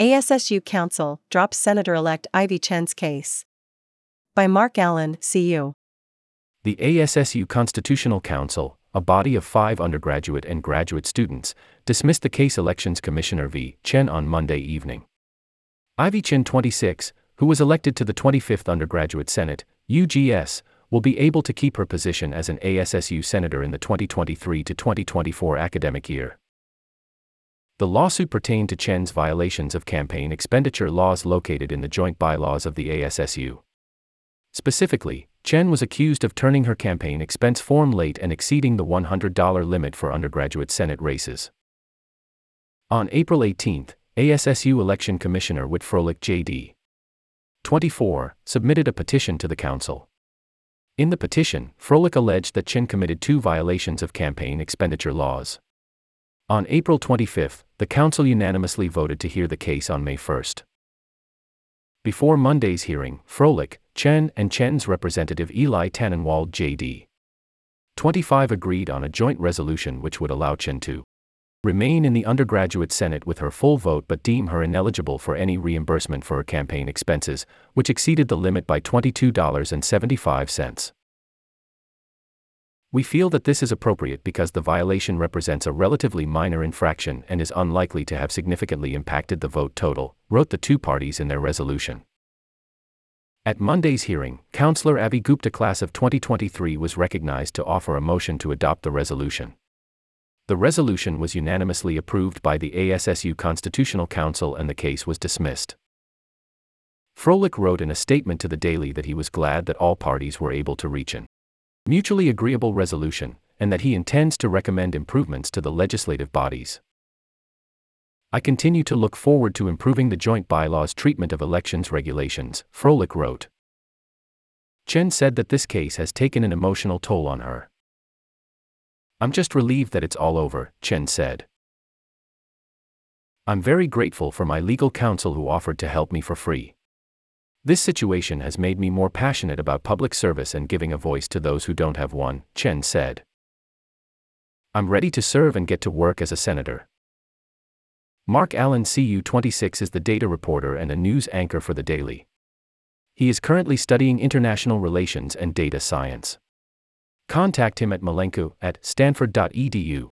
ASSU Council drops Senator elect Ivy Chen's case. By Mark Allen, CU. The ASSU Constitutional Council, a body of five undergraduate and graduate students, dismissed the case Elections Commissioner V. Chen on Monday evening. Ivy Chen, 26, who was elected to the 25th Undergraduate Senate, UGS, will be able to keep her position as an ASSU senator in the 2023 to 2024 academic year. The lawsuit pertained to Chen's violations of campaign expenditure laws located in the joint bylaws of the ASSU. Specifically, Chen was accused of turning her campaign expense form late and exceeding the $100 limit for undergraduate Senate races. On April 18, ASSU Election Commissioner Whit Froelich J.D. 24 submitted a petition to the Council. In the petition, Froelich alleged that Chen committed two violations of campaign expenditure laws. On April 25, the Council unanimously voted to hear the case on May 1. Before Monday's hearing, Froelich, Chen, and Chen's representative Eli Tannenwald J.D. 25 agreed on a joint resolution which would allow Chen to remain in the undergraduate Senate with her full vote but deem her ineligible for any reimbursement for her campaign expenses, which exceeded the limit by $22.75. We feel that this is appropriate because the violation represents a relatively minor infraction and is unlikely to have significantly impacted the vote total, wrote the two parties in their resolution. At Monday's hearing, Councillor Abhi Gupta class of 2023 was recognized to offer a motion to adopt the resolution. The resolution was unanimously approved by the ASSU Constitutional Council and the case was dismissed. Froelich wrote in a statement to the Daily that he was glad that all parties were able to reach an mutually agreeable resolution, and that he intends to recommend improvements to the legislative bodies. I continue to look forward to improving the joint bylaws treatment of elections regulations, Froelich wrote. Chen said that this case has taken an emotional toll on her. I'm just relieved that it's all over, Chen said. I'm very grateful for my legal counsel who offered to help me for free. This situation has made me more passionate about public service and giving a voice to those who don't have one, Chen said. I'm ready to serve and get to work as a senator. Mark Allen CU26 is the data reporter and a news anchor for The Daily. He is currently studying international relations and data science. Contact him at malenko at stanford.edu.